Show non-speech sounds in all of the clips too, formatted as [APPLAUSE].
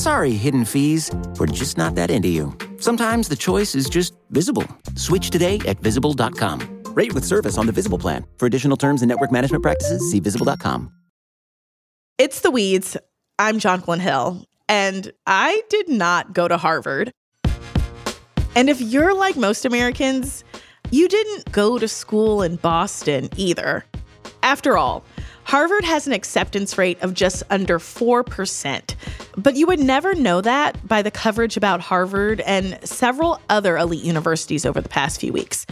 Sorry, hidden fees. We're just not that into you. Sometimes the choice is just visible. Switch today at visible.com. Rate with service on the Visible plan. For additional terms and network management practices, see visible.com. It's the weeds. I'm Jonquilyn Hill, and I did not go to Harvard. And if you're like most Americans, you didn't go to school in Boston either. After all, Harvard has an acceptance rate of just under 4%. But you would never know that by the coverage about Harvard and several other elite universities over the past few weeks.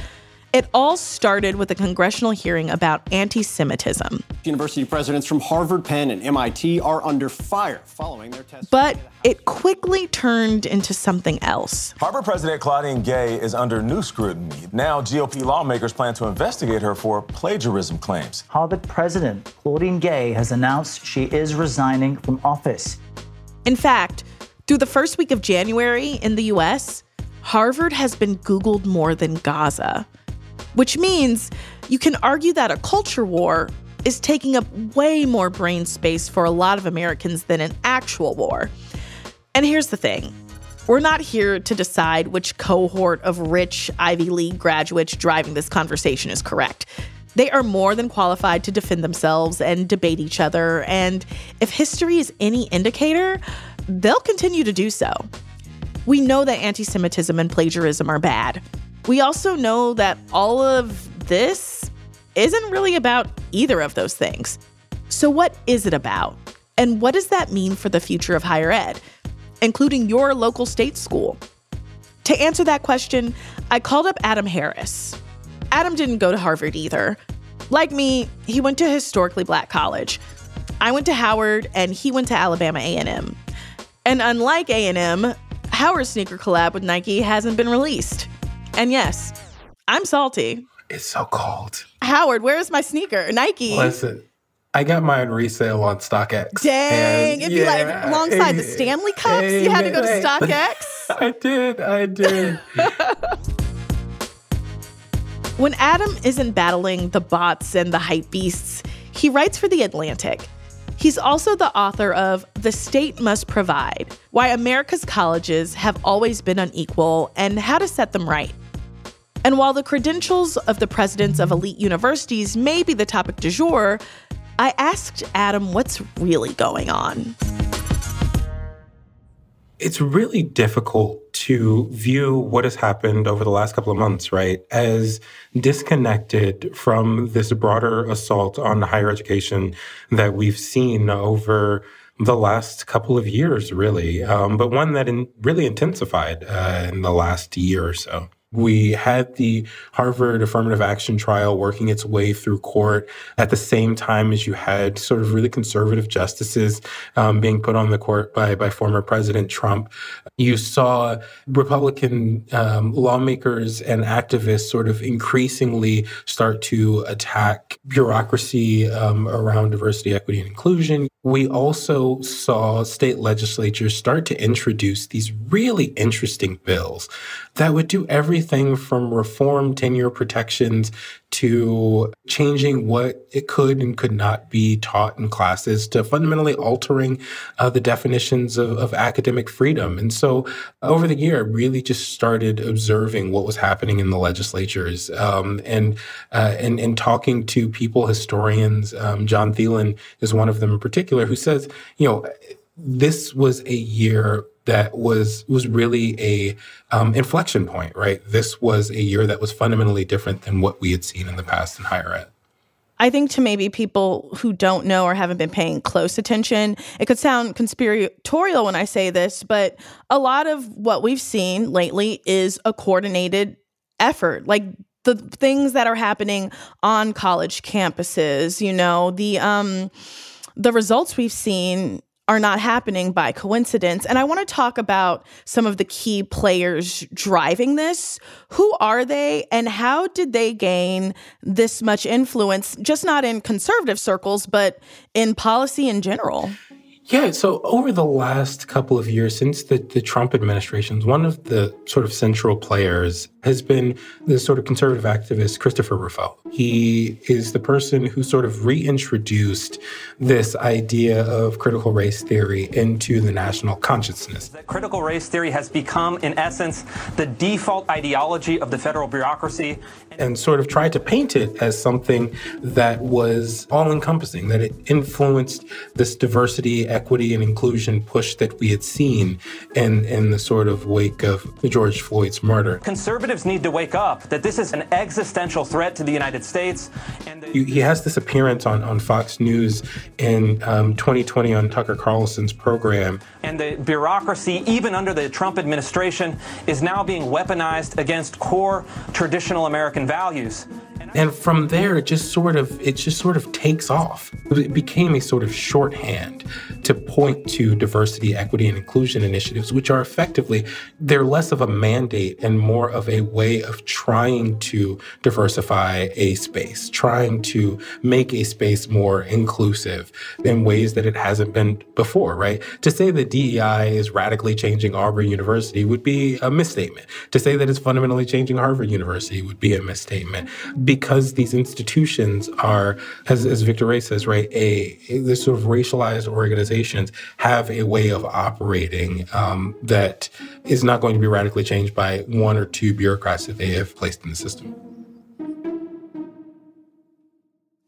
It all started with a congressional hearing about anti Semitism. University presidents from Harvard, Penn, and MIT are under fire following their testimony. But it quickly turned into something else. Harvard President Claudine Gay is under new scrutiny. Now, GOP lawmakers plan to investigate her for plagiarism claims. Harvard President Claudine Gay has announced she is resigning from office. In fact, through the first week of January in the US, Harvard has been Googled more than Gaza which means you can argue that a culture war is taking up way more brain space for a lot of Americans than an actual war. And here's the thing we're not here to decide which cohort of rich Ivy League graduates driving this conversation is correct. They are more than qualified to defend themselves and debate each other. And if history is any indicator, they'll continue to do so. We know that anti Semitism and plagiarism are bad. We also know that all of this isn't really about either of those things. So, what is it about? And what does that mean for the future of higher ed, including your local state school? To answer that question, I called up Adam Harris. Adam didn't go to Harvard either. Like me, he went to historically black college. I went to Howard and he went to Alabama A&M. And unlike A&M, Howard's sneaker collab with Nike hasn't been released. And yes, I'm salty. It's so cold. Howard, where's my sneaker? Nike. Listen, I got mine resale on StockX. Dang, it'd yeah, be like alongside the Stanley Cups. you had to go to [LAUGHS] StockX. I did, I did. [LAUGHS] when Adam isn't battling the bots and the hype beasts, he writes for The Atlantic. He's also the author of The State Must Provide Why America's Colleges Have Always Been Unequal and How to Set Them Right. And while the credentials of the presidents of elite universities may be the topic du jour, I asked Adam what's really going on. It's really difficult to view what has happened over the last couple of months, right, as disconnected from this broader assault on higher education that we've seen over the last couple of years, really, um, but one that in, really intensified uh, in the last year or so. We had the Harvard affirmative action trial working its way through court at the same time as you had sort of really conservative justices um, being put on the court by, by former President Trump. You saw Republican um, lawmakers and activists sort of increasingly start to attack bureaucracy um, around diversity, equity, and inclusion. We also saw state legislatures start to introduce these really interesting bills that would do everything from reform tenure protections to changing what it could and could not be taught in classes to fundamentally altering uh, the definitions of, of, academic freedom. And so over the year, I really just started observing what was happening in the legislatures um, and, uh, and, and talking to people, historians. Um, John Thelin is one of them in particular, who says, you know, this was a year that was was really a um, inflection point, right? This was a year that was fundamentally different than what we had seen in the past in higher ed. I think to maybe people who don't know or haven't been paying close attention, it could sound conspiratorial when I say this, but a lot of what we've seen lately is a coordinated effort. Like the things that are happening on college campuses, you know, the um the results we've seen are not happening by coincidence. And I want to talk about some of the key players driving this. Who are they and how did they gain this much influence, just not in conservative circles, but in policy in general? Yeah, so over the last couple of years, since the, the Trump administrations, one of the sort of central players has been this sort of conservative activist Christopher Rufo. He is the person who sort of reintroduced this idea of critical race theory into the national consciousness. That critical race theory has become, in essence, the default ideology of the federal bureaucracy. And sort of tried to paint it as something that was all encompassing, that it influenced this diversity, equity, and inclusion push that we had seen in, in the sort of wake of George Floyd's murder. Conservatives need to wake up that this is an existential threat to the United States. And the- he has this appearance on, on Fox News in um, 2020 on Tucker Carlson's program. And the bureaucracy, even under the Trump administration, is now being weaponized against core traditional American values. And from there, it just sort of it just sort of takes off. It became a sort of shorthand to point to diversity, equity, and inclusion initiatives, which are effectively they're less of a mandate and more of a way of trying to diversify a space, trying to make a space more inclusive in ways that it hasn't been before. Right? To say that DEI is radically changing Auburn University would be a misstatement. To say that it's fundamentally changing Harvard University would be a misstatement because these institutions are, as, as Victor Ray says, right, a, a this sort of racialized organizations have a way of operating um, that is not going to be radically changed by one or two bureaucrats that they have placed in the system.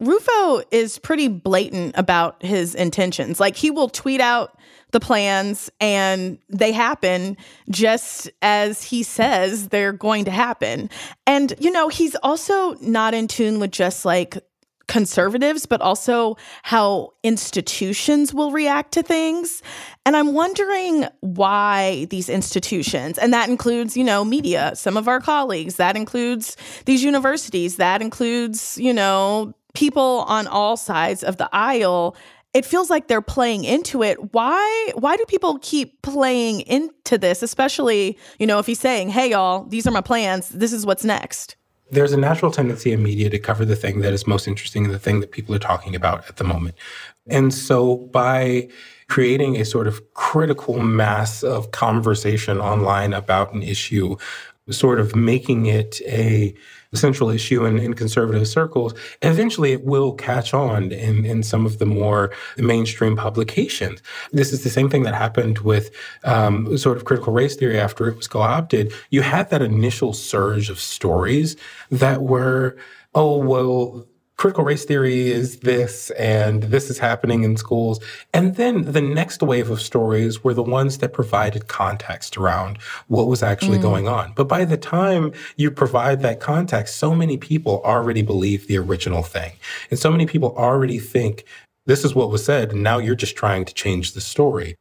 Rufo is pretty blatant about his intentions. Like he will tweet out the plans and they happen just as he says they're going to happen. And, you know, he's also not in tune with just like conservatives, but also how institutions will react to things. And I'm wondering why these institutions, and that includes, you know, media, some of our colleagues, that includes these universities, that includes, you know, people on all sides of the aisle it feels like they're playing into it. Why why do people keep playing into this especially you know if he's saying hey y'all these are my plans. This is what's next. There's a natural tendency in media to cover the thing that is most interesting and the thing that people are talking about at the moment. And so by creating a sort of critical mass of conversation online about an issue sort of making it a central issue in, in conservative circles, eventually it will catch on in, in some of the more mainstream publications. This is the same thing that happened with um, sort of critical race theory after it was co opted. You had that initial surge of stories that were, oh, well, critical race theory is this and this is happening in schools. And then the next wave of stories were the ones that provided context around what was actually mm. going on. But by the time you provide that context, so many people already believe the original thing. And so many people already think this is what was said. And now you're just trying to change the story.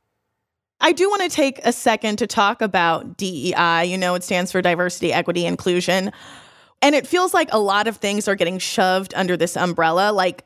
I do want to take a second to talk about DEI. You know, it stands for diversity, equity, inclusion. And it feels like a lot of things are getting shoved under this umbrella. Like,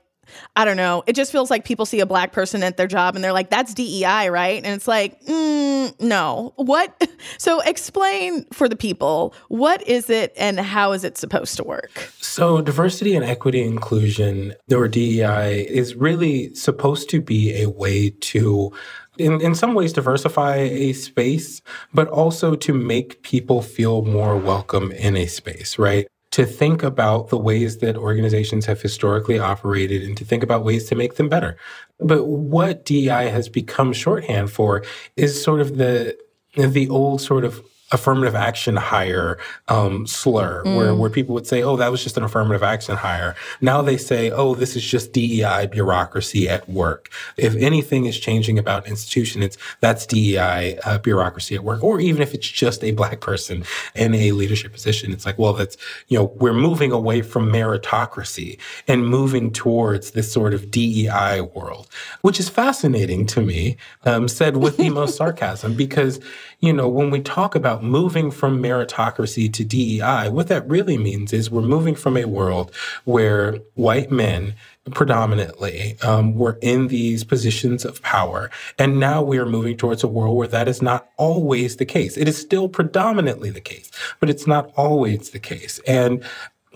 I don't know. It just feels like people see a black person at their job and they're like, that's DEI, right? And it's like, mm, no. What? [LAUGHS] So explain for the people what is it and how is it supposed to work? So, diversity and equity inclusion, or DEI, is really supposed to be a way to in, in some ways diversify a space, but also to make people feel more welcome in a space, right? To think about the ways that organizations have historically operated and to think about ways to make them better. But what DEI has become shorthand for is sort of the the old sort of affirmative action hire um, slur, mm. where, where people would say, oh, that was just an affirmative action hire. Now they say, oh, this is just DEI bureaucracy at work. If anything is changing about an institution, it's that's DEI uh, bureaucracy at work. Or even if it's just a black person in a leadership position, it's like, well, that's, you know, we're moving away from meritocracy and moving towards this sort of DEI world, which is fascinating to me, um, said with the most [LAUGHS] sarcasm, because, you know, when we talk about moving from meritocracy to DEI, what that really means is we're moving from a world where white men predominantly um, were in these positions of power. And now we are moving towards a world where that is not always the case. It is still predominantly the case, but it's not always the case. And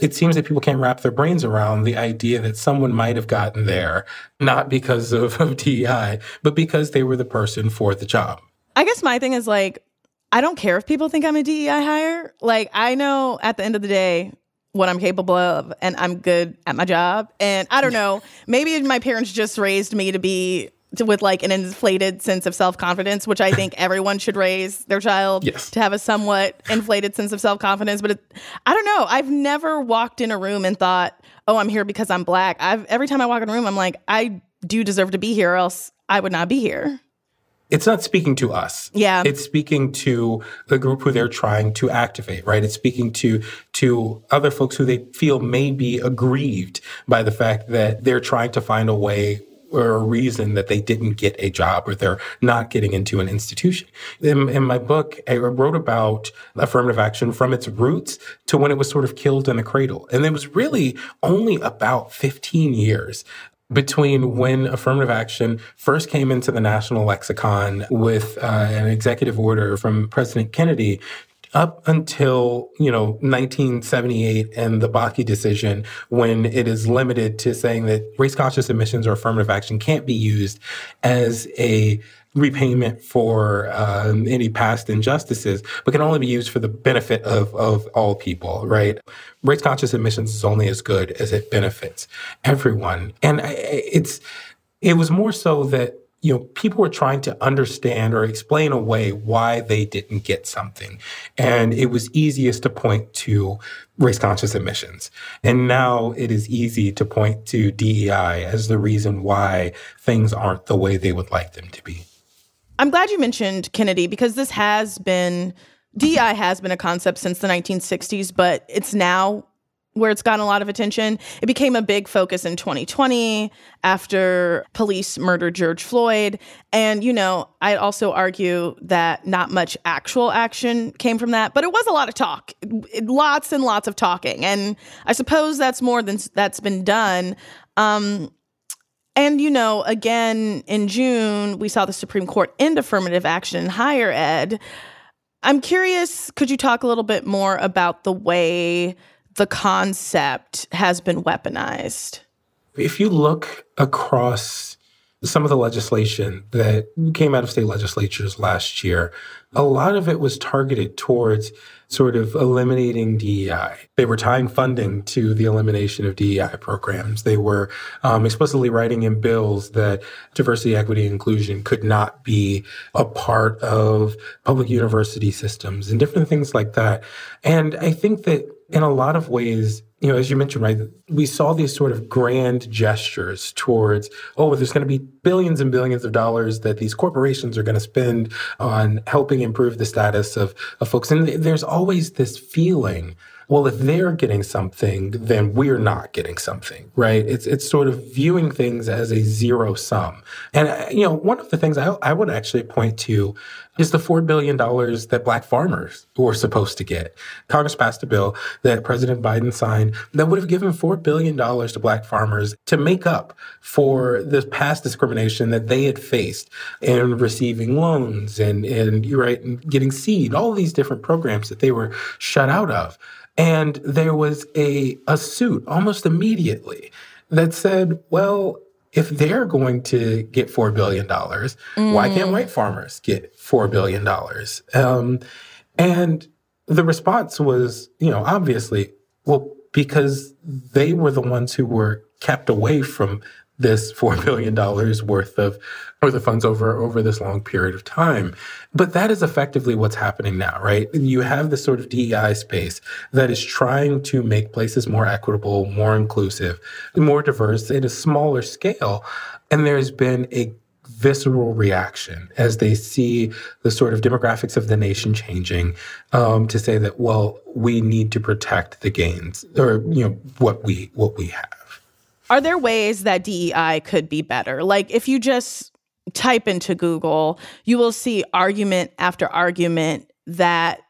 it seems that people can't wrap their brains around the idea that someone might have gotten there, not because of, [LAUGHS] of DEI, but because they were the person for the job. I guess my thing is like, I don't care if people think I'm a DEI hire. Like, I know at the end of the day what I'm capable of, and I'm good at my job. And I don't know, maybe my parents just raised me to be to, with like an inflated sense of self confidence, which I think [LAUGHS] everyone should raise their child yes. to have a somewhat inflated sense of self confidence. But it, I don't know. I've never walked in a room and thought, "Oh, I'm here because I'm black." I've every time I walk in a room, I'm like, I do deserve to be here, or else I would not be here it's not speaking to us. Yeah. It's speaking to the group who they're trying to activate, right? It's speaking to to other folks who they feel may be aggrieved by the fact that they're trying to find a way or a reason that they didn't get a job or they're not getting into an institution. In, in, my book, I wrote about affirmative action from its roots to when it was sort of killed in the cradle. And it was really only about 15 years between when affirmative action first came into the national lexicon with uh, an executive order from President Kennedy up until you know 1978 and the Bakke decision, when it is limited to saying that race conscious admissions or affirmative action can't be used as a repayment for um, any past injustices, but can only be used for the benefit of, of all people, right? Race conscious admissions is only as good as it benefits everyone. And it's, it was more so that you know, people were trying to understand or explain away why they didn't get something. And it was easiest to point to race conscious admissions. And now it is easy to point to DEI as the reason why things aren't the way they would like them to be. I'm glad you mentioned Kennedy because this has been DI has been a concept since the 1960s, but it's now where it's gotten a lot of attention. It became a big focus in 2020 after police murdered George Floyd. And, you know, I'd also argue that not much actual action came from that, but it was a lot of talk, lots and lots of talking. And I suppose that's more than that's been done. Um, and, you know, again, in June, we saw the Supreme Court end affirmative action in higher ed. I'm curious, could you talk a little bit more about the way the concept has been weaponized? If you look across some of the legislation that came out of state legislatures last year, a lot of it was targeted towards sort of eliminating DEI. They were tying funding to the elimination of DEI programs. They were um, explicitly writing in bills that diversity, equity, and inclusion could not be a part of public university systems and different things like that. And I think that in a lot of ways, you know, as you mentioned, right, we saw these sort of grand gestures towards, oh, there's going to be billions and billions of dollars that these corporations are going to spend on helping improve the status of, of folks. And there's always this feeling well, if they're getting something, then we're not getting something, right? It's it's sort of viewing things as a zero sum. And uh, you know, one of the things I, I would actually point to is the $4 billion that black farmers were supposed to get. Congress passed a bill that President Biden signed that would have given $4 billion to black farmers to make up for the past discrimination that they had faced in receiving loans and, and you're right, and getting seed, all these different programs that they were shut out of. And there was a, a suit almost immediately that said, well, if they're going to get $4 billion, mm. why can't white farmers get $4 billion? Um, and the response was, you know, obviously, well, because they were the ones who were kept away from this $4 [LAUGHS] billion worth of or the funds over over this long period of time. But that is effectively what's happening now, right? You have this sort of DEI space that is trying to make places more equitable, more inclusive, more diverse at a smaller scale. And there's been a visceral reaction as they see the sort of demographics of the nation changing um, to say that well we need to protect the gains or you know what we what we have are there ways that DEI could be better like if you just type into Google, you will see argument after argument that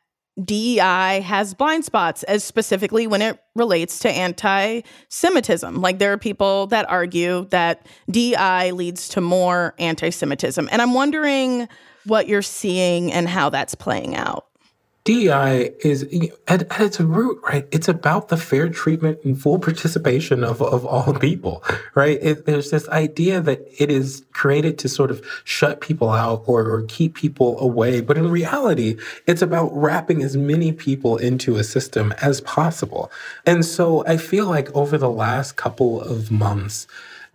DEI has blind spots, as specifically when it relates to anti Semitism. Like there are people that argue that DEI leads to more anti Semitism. And I'm wondering what you're seeing and how that's playing out. DEI is at, at, its root, right? It's about the fair treatment and full participation of, of all people, right? It, there's this idea that it is created to sort of shut people out or, or keep people away. But in reality, it's about wrapping as many people into a system as possible. And so I feel like over the last couple of months,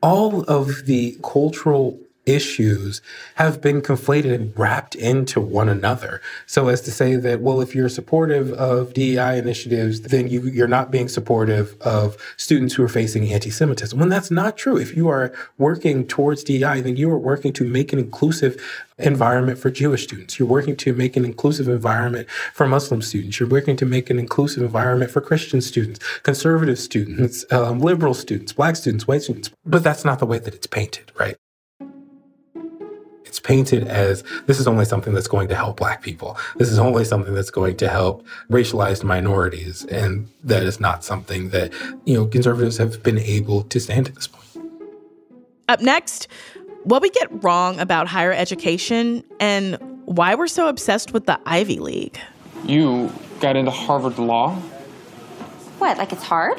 all of the cultural issues have been conflated and wrapped into one another. So as to say that, well, if you're supportive of DEI initiatives, then you, you're not being supportive of students who are facing anti-Semitism. When that's not true. If you are working towards DEI, then you are working to make an inclusive environment for Jewish students. You're working to make an inclusive environment for Muslim students. You're working to make an inclusive environment for Christian students, conservative students, um, liberal students, black students, white students. But that's not the way that it's painted, right? It's painted as this is only something that's going to help black people. This is only something that's going to help racialized minorities. And that is not something that, you know, conservatives have been able to stand at this point. Up next, what we get wrong about higher education and why we're so obsessed with the Ivy League. You got into Harvard Law? What, like it's hard?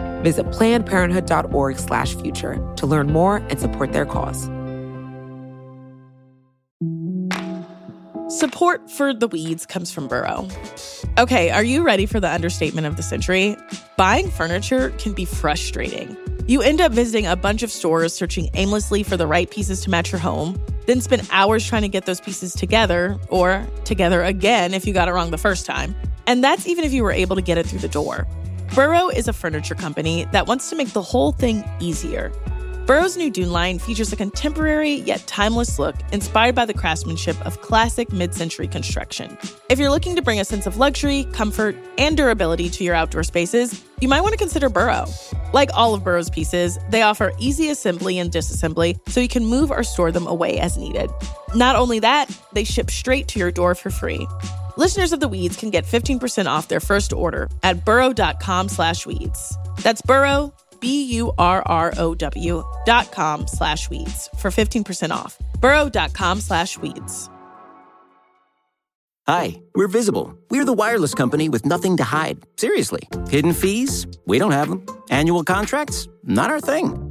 Visit plannedparenthood.org/future to learn more and support their cause. Support for the weeds comes from Burrow. Okay, are you ready for the understatement of the century? Buying furniture can be frustrating. You end up visiting a bunch of stores searching aimlessly for the right pieces to match your home, then spend hours trying to get those pieces together, or together again if you got it wrong the first time. And that's even if you were able to get it through the door. Burrow is a furniture company that wants to make the whole thing easier. Burrow's new Dune line features a contemporary yet timeless look inspired by the craftsmanship of classic mid century construction. If you're looking to bring a sense of luxury, comfort, and durability to your outdoor spaces, you might want to consider Burrow. Like all of Burrow's pieces, they offer easy assembly and disassembly so you can move or store them away as needed. Not only that, they ship straight to your door for free. Listeners of The Weeds can get 15% off their first order at burrow.com slash weeds. That's burrow, B-U-R-R-O-W dot com slash weeds for 15% off. burrow.com slash weeds. Hi, we're Visible. We're the wireless company with nothing to hide. Seriously. Hidden fees? We don't have them. Annual contracts? Not our thing.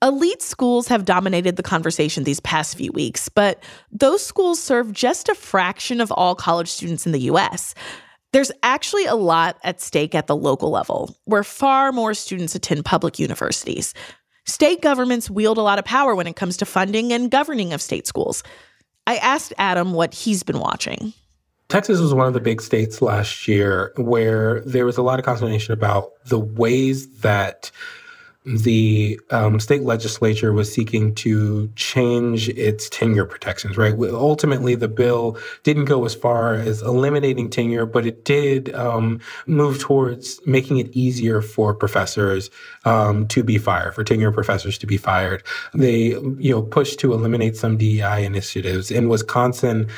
Elite schools have dominated the conversation these past few weeks, but those schools serve just a fraction of all college students in the US. There's actually a lot at stake at the local level, where far more students attend public universities. State governments wield a lot of power when it comes to funding and governing of state schools. I asked Adam what he's been watching. Texas was one of the big states last year where there was a lot of consternation about the ways that the um, state legislature was seeking to change its tenure protections, right? Ultimately, the bill didn't go as far as eliminating tenure, but it did um, move towards making it easier for professors um, to be fired, for tenure professors to be fired. They, you know, pushed to eliminate some DEI initiatives. In Wisconsin,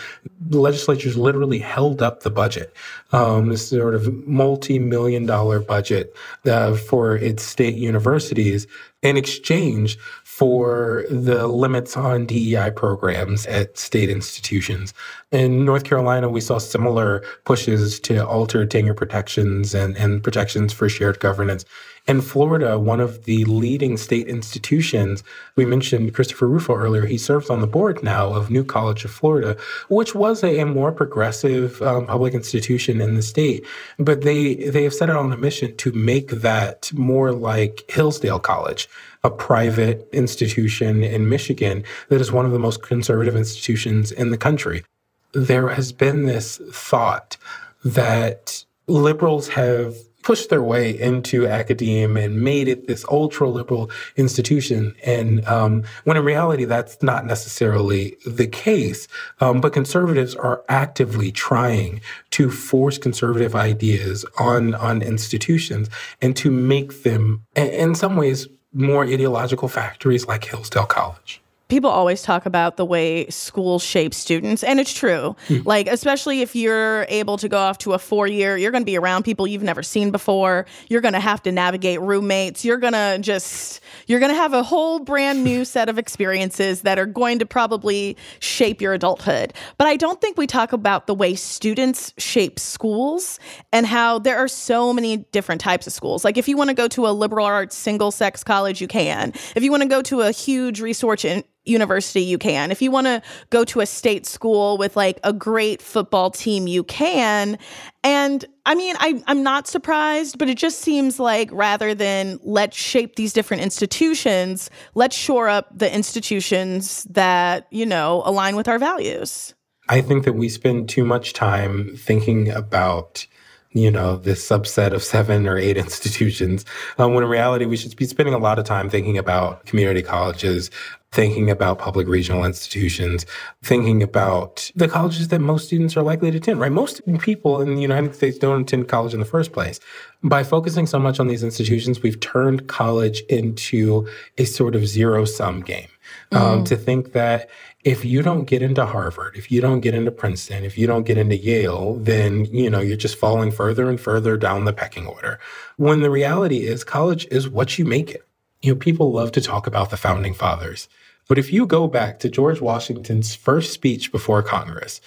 the legislatures literally held up the budget, um, this sort of multi-million dollar budget uh, for its state university universities in exchange for the limits on DEI programs at state institutions. In North Carolina, we saw similar pushes to alter tenure protections and, and protections for shared governance. In Florida, one of the leading state institutions, we mentioned Christopher Rufo earlier, he serves on the board now of New College of Florida, which was a, a more progressive um, public institution in the state. But they, they have set out on a mission to make that more like Hillsdale College, a private institution in Michigan that is one of the most conservative institutions in the country. There has been this thought that liberals have pushed their way into academia and made it this ultra liberal institution. And um, when in reality, that's not necessarily the case. Um, but conservatives are actively trying to force conservative ideas on on institutions and to make them, in some ways, more ideological factories like Hillsdale College people always talk about the way schools shape students and it's true. Mm. like especially if you're able to go off to a four year you're going to be around people you've never seen before. You're going to have to navigate roommates. You're going to just you're going to have a whole brand new [LAUGHS] set of experiences that are going to probably shape your adulthood. But i don't think we talk about the way students shape schools and how there are so many different types of schools. Like if you want to go to a liberal arts single sex college you can. If you want to go to a huge resource in, university you can. If you want to go to a state school with like a great football team, you can. And I mean, I, I'm not surprised, but it just seems like rather than let's shape these different institutions, let's shore up the institutions that, you know, align with our values. I think that we spend too much time thinking about you know, this subset of seven or eight [LAUGHS] institutions, um, when in reality, we should be spending a lot of time thinking about community colleges, thinking about public regional institutions, thinking about the colleges that most students are likely to attend, right? Most people in the United States don't attend college in the first place. By focusing so much on these institutions, we've turned college into a sort of zero sum game. Um, mm. To think that if you don't get into Harvard, if you don't get into Princeton, if you don't get into Yale, then, you know, you're just falling further and further down the pecking order. When the reality is college is what you make it. You know, people love to talk about the founding fathers. But if you go back to George Washington's first speech before Congress,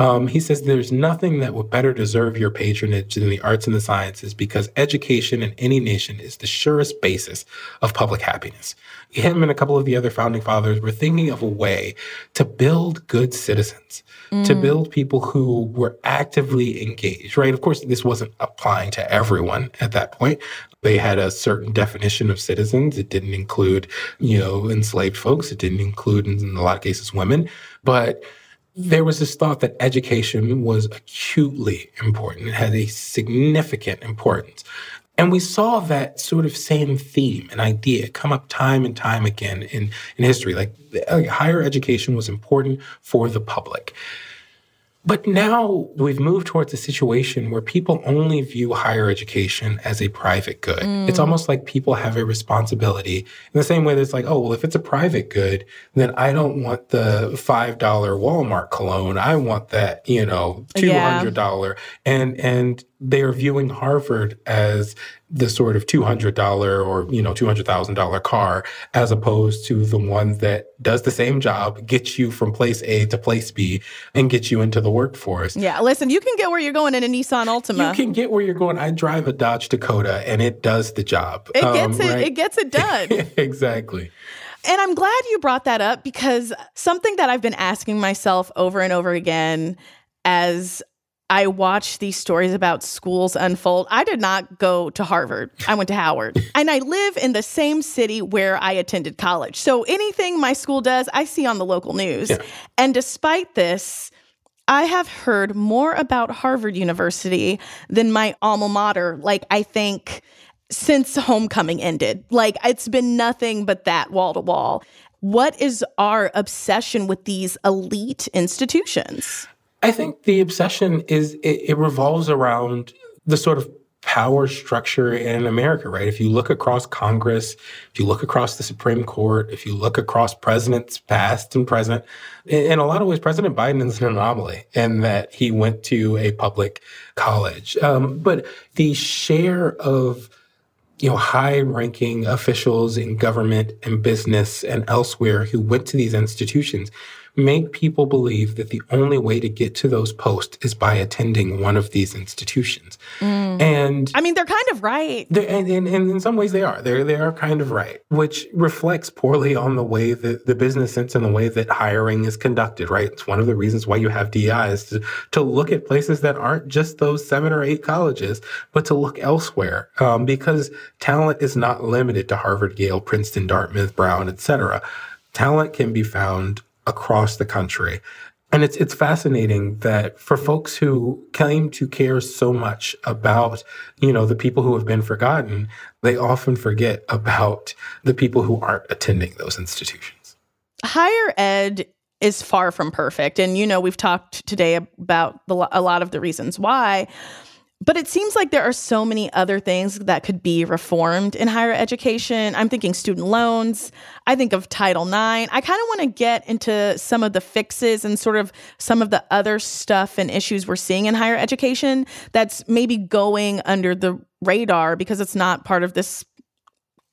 um, he says there's nothing that would better deserve your patronage than the arts and the sciences because education in any nation is the surest basis of public happiness him and a couple of the other founding fathers were thinking of a way to build good citizens, mm. to build people who were actively engaged, right? Of course, this wasn't applying to everyone at that point. They had a certain definition of citizens. It didn't include, you know, enslaved folks. It didn't include, in a lot of cases, women. But there was this thought that education was acutely important. It had a significant importance. And we saw that sort of same theme and idea come up time and time again in, in history. Like, like uh, higher education was important for the public. But now we've moved towards a situation where people only view higher education as a private good. Mm. It's almost like people have a responsibility in the same way that it's like, oh, well, if it's a private good, then I don't want the $5 Walmart cologne. I want that, you know, $200. Yeah. And, and they are viewing Harvard as the sort of $200 or, you know, $200,000 car as opposed to the one that does the same job, gets you from place A to place B and gets you into the workforce. Yeah, listen, you can get where you're going in a Nissan Altima. You can get where you're going. I drive a Dodge Dakota and it does the job. It gets um, it right? it gets it done. [LAUGHS] exactly. And I'm glad you brought that up because something that I've been asking myself over and over again as I watch these stories about schools unfold. I did not go to Harvard. I went to Howard. [LAUGHS] and I live in the same city where I attended college. So anything my school does, I see on the local news. Yeah. And despite this, I have heard more about Harvard University than my alma mater. Like, I think since homecoming ended, like, it's been nothing but that wall to wall. What is our obsession with these elite institutions? I think the obsession is it, it revolves around the sort of power structure in America, right? If you look across Congress, if you look across the Supreme Court, if you look across presidents past and present, in a lot of ways, President Biden is an anomaly in that he went to a public college. Um, but the share of you know, high-ranking officials in government and business and elsewhere who went to these institutions make people believe that the only way to get to those posts is by attending one of these institutions. Mm. And I mean, they're kind of right. And, and, and, in some ways they are. They're, they are kind of right, which reflects poorly on the way that the business sense and the way that hiring is conducted, right? It's one of the reasons why you have DI is to, to look at places that aren't just those seven or eight colleges, but to look elsewhere um, because talent is not limited to Harvard, Yale, Princeton, Dartmouth, Brown, etc. Talent can be found across the country. And it's it's fascinating that for folks who claim to care so much about, you know, the people who have been forgotten, they often forget about the people who aren't attending those institutions. Higher ed is far from perfect. And you know, we've talked today about the, a lot of the reasons why. But it seems like there are so many other things that could be reformed in higher education. I'm thinking student loans. I think of Title IX. I kind of want to get into some of the fixes and sort of some of the other stuff and issues we're seeing in higher education that's maybe going under the radar because it's not part of this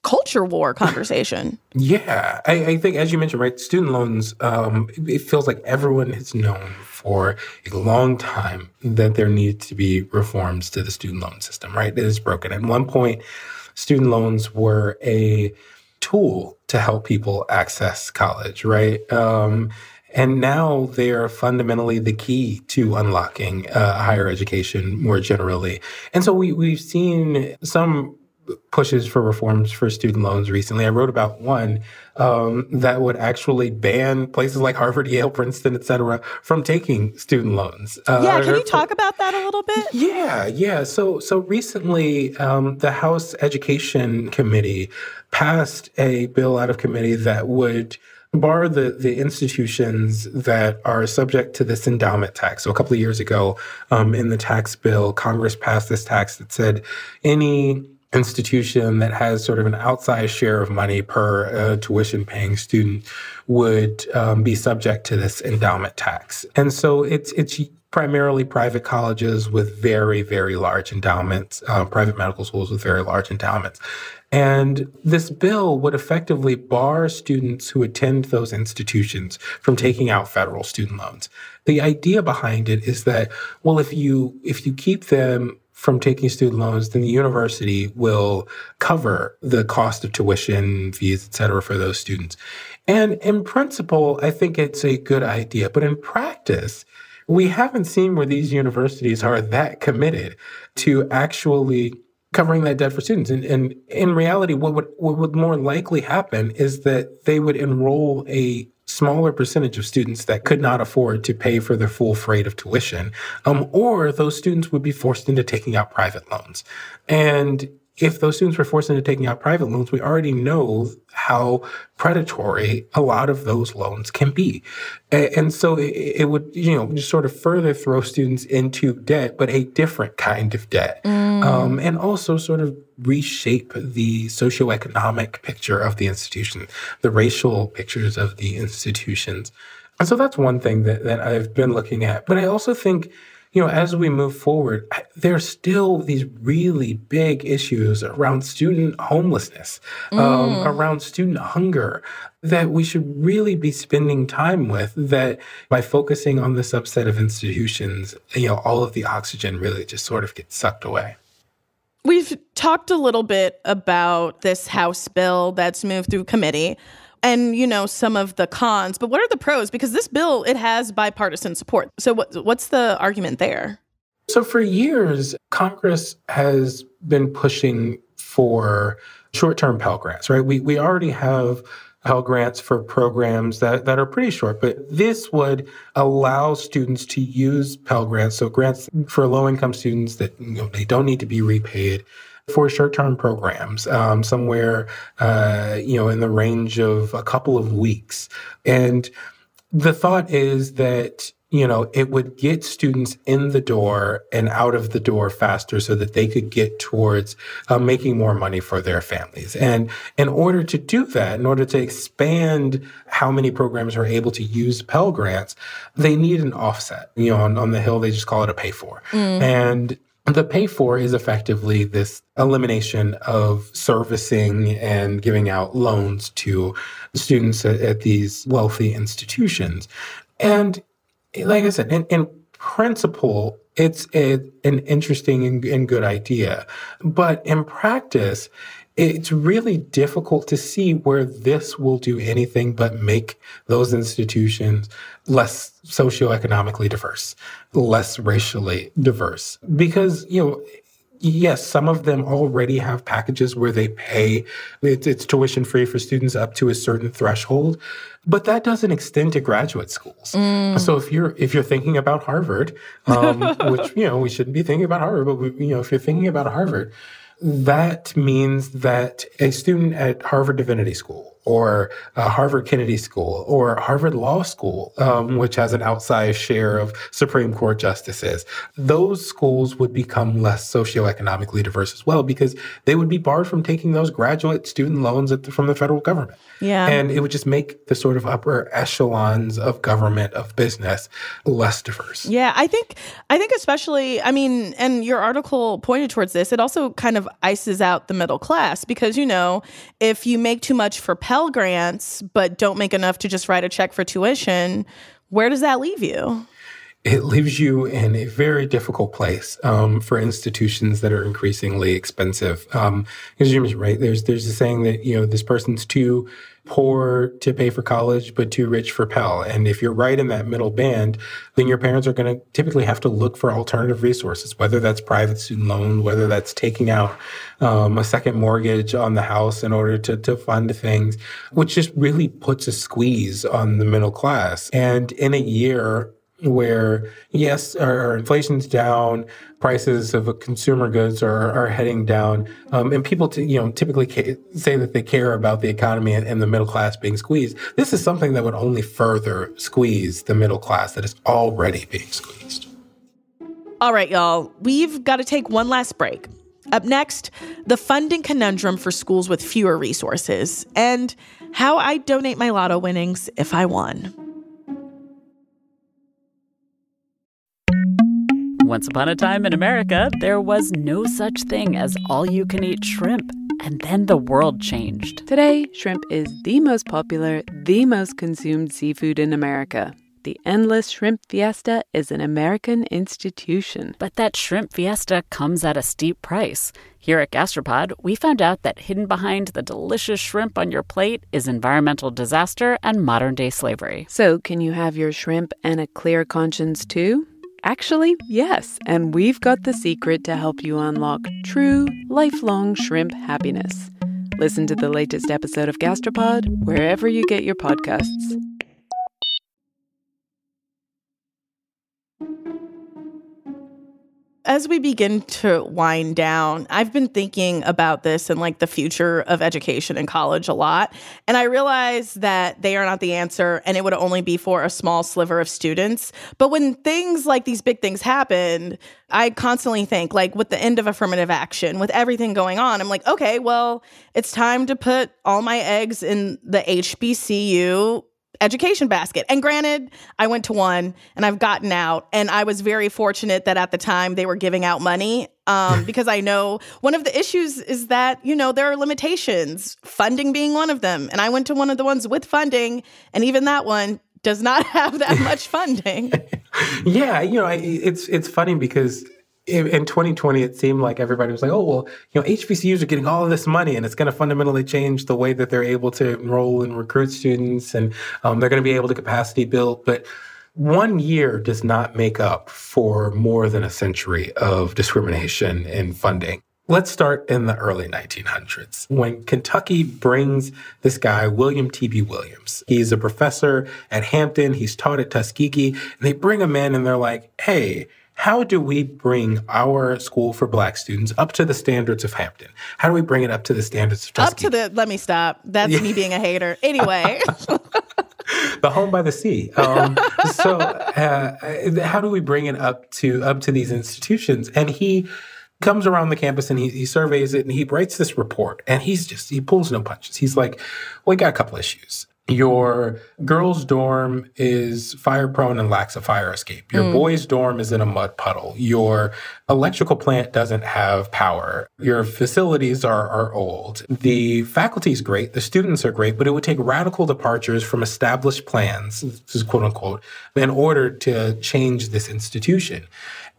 culture war [LAUGHS] conversation. yeah, I, I, think as you mentioned, right, student loans. Um, it feels like everyone has known for a long time that there needs to be reforms to the student loan system. Right, it is broken. At one point, student loans were a tool to help people access college. Right. Um, and now they are fundamentally the key to unlocking uh, higher education more generally. And so we, we've seen some pushes for reforms for student loans recently. I wrote about one um, that would actually ban places like Harvard, Yale, Princeton, et cetera, from taking student loans. Uh, yeah, can you talk about that a little bit? Yeah, yeah. So, so recently, um, the House Education Committee passed a bill out of committee that would bar the, the institutions that are subject to this endowment tax. So a couple of years ago, um, in the tax bill, Congress passed this tax that said any institution that has sort of an outsized share of money per uh, tuition paying student would um, be subject to this endowment tax. And so it's it's primarily private colleges with very very large endowments, uh, private medical schools with very large endowments. And this bill would effectively bar students who attend those institutions from taking out federal student loans. The idea behind it is that, well, if you if you keep them from taking student loans, then the university will cover the cost of tuition, fees, et cetera, for those students. And in principle, I think it's a good idea. But in practice, we haven't seen where these universities are that committed to actually covering that debt for students. And, and in reality, what would, what would more likely happen is that they would enroll a smaller percentage of students that could not afford to pay for their full freight of tuition, um, or those students would be forced into taking out private loans. And if those students were forced into taking out private loans, we already know how predatory a lot of those loans can be. And so it would, you know, just sort of further throw students into debt, but a different kind of debt. Mm. Um, and also sort of reshape the socioeconomic picture of the institution, the racial pictures of the institutions. And so that's one thing that, that I've been looking at. But I also think, you know, as we move forward, there's still these really big issues around student homelessness, um, mm. um, around student hunger that we should really be spending time with. That by focusing on the subset of institutions, you know, all of the oxygen really just sort of gets sucked away. We've talked a little bit about this House bill that's moved through committee and you know some of the cons but what are the pros? Because this bill it has bipartisan support. So what, what's the argument there? So for years congress has been pushing for short-term pell grants right? We, we already have Pell grants for programs that, that are pretty short, but this would allow students to use Pell grants, so grants for low income students that you know, they don't need to be repaid for short-term programs, um, somewhere uh, you know in the range of a couple of weeks. And the thought is that you know it would get students in the door and out of the door faster so that they could get towards uh, making more money for their families and in order to do that in order to expand how many programs are able to use pell grants they need an offset you know on, on the hill they just call it a pay for mm. and the pay for is effectively this elimination of servicing and giving out loans to students at, at these wealthy institutions. And like I said, in, in principle, it's a, an interesting and, and good idea. But in practice, it's really difficult to see where this will do anything but make those institutions less socioeconomically diverse, less racially diverse. Because, you know, yes, some of them already have packages where they pay, it's, it's, tuition free for students up to a certain threshold, but that doesn't extend to graduate schools. Mm. So if you're if you're thinking about Harvard, um, [LAUGHS] which you know we shouldn't be thinking about Harvard, but we, you know if you're thinking about Harvard, that means that a student at Harvard Divinity School or uh, Harvard Kennedy School or Harvard Law School, um, which has an outsized share of Supreme Court justices, those schools would become less socioeconomically diverse as well because they would be barred from taking those graduate student loans the, from the federal government. Yeah. And it would just make the sort of upper echelons of government, of business, less diverse. Yeah, I think, I think especially, I mean, and your article pointed towards this, it also kind of ices out the middle class because, you know, if you make too much for Pell Pell Grants, but don't make enough to just write a check for tuition, where does that leave you? It leaves you in a very difficult place um, for institutions that are increasingly expensive. Um, because you mentioned, right? There's there's a saying that you know this person's too poor to pay for college, but too rich for Pell. And if you're right in that middle band, then your parents are going to typically have to look for alternative resources, whether that's private student loan, whether that's taking out um, a second mortgage on the house in order to, to fund things, which just really puts a squeeze on the middle class. And in a year, where yes, our, inflation's down, prices of consumer goods are, are heading down, um, and people, t- you know, typically ca- say that they care about the economy and, and, the middle class being squeezed. This is something that would only further squeeze the middle class that is already being squeezed. All right, y'all, we've got to take one last break. Up next, the funding conundrum for schools with fewer resources and how I donate my lotto winnings if I won. Once upon a time in America, there was no such thing as all you can eat shrimp. And then the world changed. Today, shrimp is the most popular, the most consumed seafood in America. The Endless Shrimp Fiesta is an American institution. But that shrimp fiesta comes at a steep price. Here at Gastropod, we found out that hidden behind the delicious shrimp on your plate is environmental disaster and modern day slavery. So, can you have your shrimp and a clear conscience too? Actually, yes, and we've got the secret to help you unlock true, lifelong shrimp happiness. Listen to the latest episode of Gastropod wherever you get your podcasts. As we begin to wind down, I've been thinking about this and like the future of education in college a lot. And I realize that they are not the answer and it would only be for a small sliver of students. But when things like these big things happen, I constantly think, like, with the end of affirmative action, with everything going on, I'm like, okay, well, it's time to put all my eggs in the HBCU education basket. And granted, I went to one and I've gotten out, and I was very fortunate that at the time they were giving out money. Um, [LAUGHS] because I know one of the issues is that, you know, there are limitations, funding being one of them. And I went to one of the ones with funding, and even that one does not [LAUGHS] have that [LAUGHS] much funding. yeah, you know, it's it's funny because in 2020, it seemed like everybody was like, oh, well, you know, HBCUs are getting all of this money and it's going to fundamentally change the way that they're able to enroll and recruit students and um, they're going to be able to capacity build. But one year does not make up for more than a century of discrimination in funding. Let's start in the early 1900s when Kentucky brings this guy, William T.B. Williams. He's a professor at Hampton. He's taught at Tuskegee. And they bring him in and they're like, hey, how do we bring our school for black students up to the standards of Hampton? How do we bring it up to the standards of Tuskegee? Up to the, let me stop. That's yeah. me being a hater. Anyway. [LAUGHS] [LAUGHS] the home by the sea. Um, so, uh, how do we bring it up to up to these institutions? And he comes around the campus and he, he surveys it and he writes this report and he's just he pulls no punches. He's like, "We got a couple issues your girls' dorm is fire prone and lacks a fire escape. Your mm. boys' dorm is in a mud puddle. Your electrical plant doesn't have power. Your facilities are, are old. The faculty is great. The students are great, but it would take radical departures from established plans, this is quote unquote, in order to change this institution.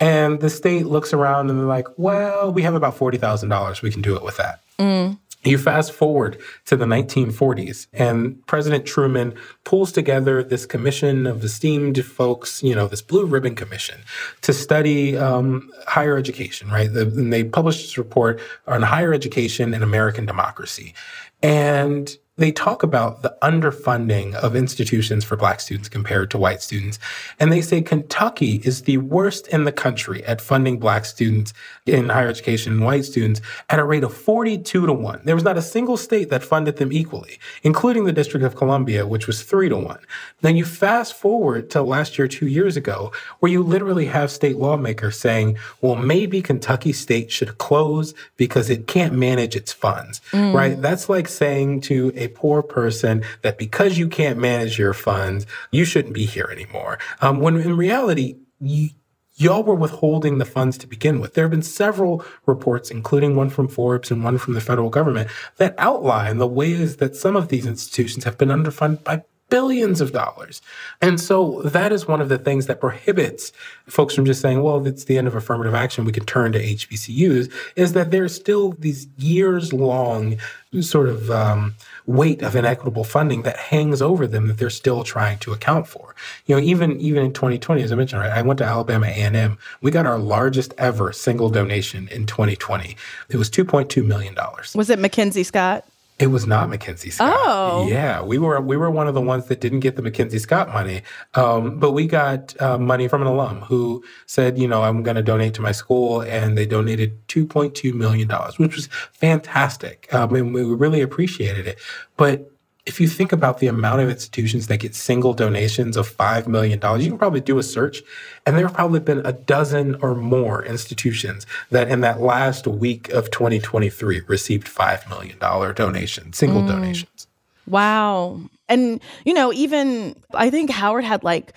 And the state looks around and they're like, well, we have about $40,000. We can do it with that. Mm. You fast forward to the 1940s, and President Truman pulls together this commission of esteemed folks, you know, this blue ribbon commission to study um, higher education, right? The, and they published this report on higher education and American democracy. And they talk about the underfunding of institutions for black students compared to white students. And they say Kentucky is the worst in the country at funding black students in higher education and white students at a rate of 42 to 1. There was not a single state that funded them equally, including the District of Columbia, which was 3 to 1. Then you fast forward to last year, two years ago, where you literally have state lawmakers saying, well, maybe Kentucky State should close because it can't manage its funds, mm. right? That's like saying to a poor person that because you can't manage your funds, you shouldn't be here anymore. Um, when in reality, you, y'all were withholding the funds to begin with. There have been several reports, including one from Forbes and one from the federal government, that outline the ways that some of these institutions have been underfunded by billions of dollars. And so that is one of the things that prohibits folks from just saying, well, it's the end of affirmative action, we can turn to HBCUs, is that there's still these years long sort of um, weight of inequitable funding that hangs over them that they're still trying to account for. You know, even even in 2020, as I mentioned, right, I went to Alabama A&M. We got our largest ever single donation in 2020. It was 2.2 million dollars. Was it Mackenzie Scott? It was not Mackenzie Scott. Oh, yeah, we were we were one of the ones that didn't get the Mackenzie Scott money, um, but we got uh, money from an alum who said, you know, I'm going to donate to my school, and they donated 2.2 million dollars, which was fantastic, um, and we really appreciated it. But if you think about the amount of institutions that get single donations of $5 million, you can probably do a search. And there have probably been a dozen or more institutions that in that last week of 2023 received $5 million donations, single mm. donations. Wow. And, you know, even I think Howard had like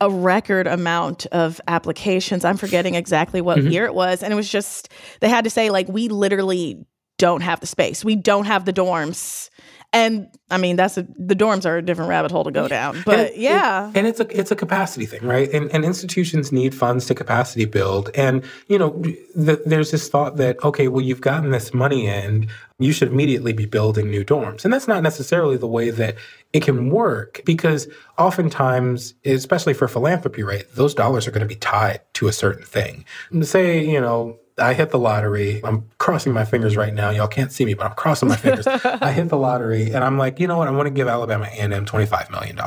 a record amount of applications. I'm forgetting exactly what mm-hmm. year it was. And it was just, they had to say, like, we literally don't have the space. We don't have the dorms and I mean, that's a, the dorms are a different rabbit hole to go down. But and it, yeah, it, and it's a it's a capacity thing, right? And, and institutions need funds to capacity build. And you know, the, there's this thought that okay, well, you've gotten this money in, you should immediately be building new dorms, and that's not necessarily the way that it can work because oftentimes, especially for philanthropy, right, those dollars are going to be tied to a certain thing. Say, you know I hit the lottery. I'm crossing my fingers right now. Y'all can't see me, but I'm crossing my fingers. [LAUGHS] I hit the lottery and I'm like, you know what? I want to give Alabama A&M $25 million.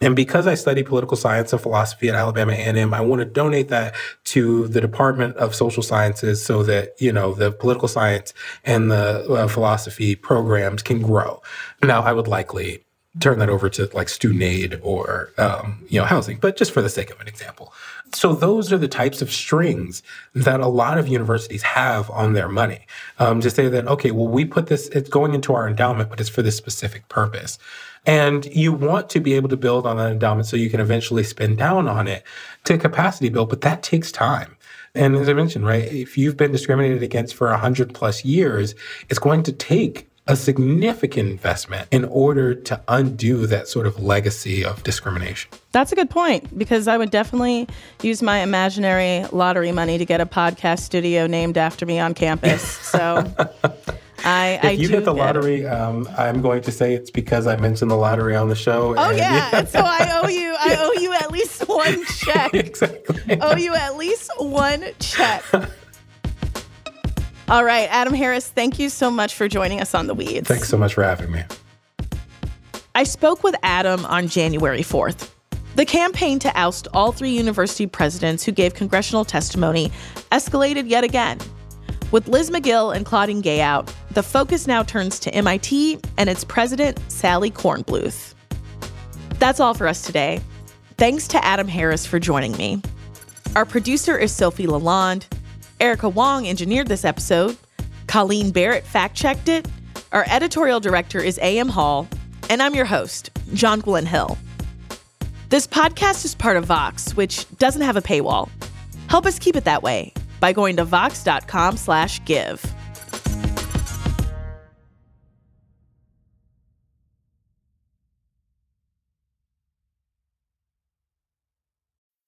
And because I study political science and philosophy at Alabama A&M, I want to donate that to the Department of Social Sciences so that, you know, the political science and the uh, philosophy programs can grow. Now, I would likely turn that over to like student aid or um, you know housing, but just for the sake of an example. So those are the types of strings that a lot of universities have on their money. Um, to say that okay, well we put this, it's going into our endowment, but it's for this specific purpose. And you want to be able to build on that endowment so you can eventually spend down on it to capacity build, but that takes time. And as I mentioned, right, if you've been discriminated against for 100 plus years, it's going to take a significant investment in order to undo that sort of legacy of discrimination. That's a good point because I would definitely use my imaginary lottery money to get a podcast studio named after me on campus. [LAUGHS] So I, if I you do hit the lottery, um, I'm going to say it's because I mentioned the lottery on the show. Oh and- yeah. and [LAUGHS] so I owe you I owe you at least one [LAUGHS] check. exactly. owe you at least one check. All right, Adam Harris, thank you so much for joining us on the Weeds. Thanks so much for having me. I spoke with Adam on January 4th. The campaign to oust all three university presidents who gave congressional testimony escalated yet again. With Liz Magill and Claudine Gay out, the focus now turns to MIT and its president, Sally Kornbluth. That's all for us today. Thanks to Adam Harris for joining me. Our producer is Sofi LaLonde. Erica Huang engineered this episode. Colleen Barrett fact checked it. Our editorial director is A.M. Hall. And I'm your host, Jonquilyn Hill. This podcast is part of Vox, which doesn't have a paywall. Help us keep it that way by going to vox.com slash give.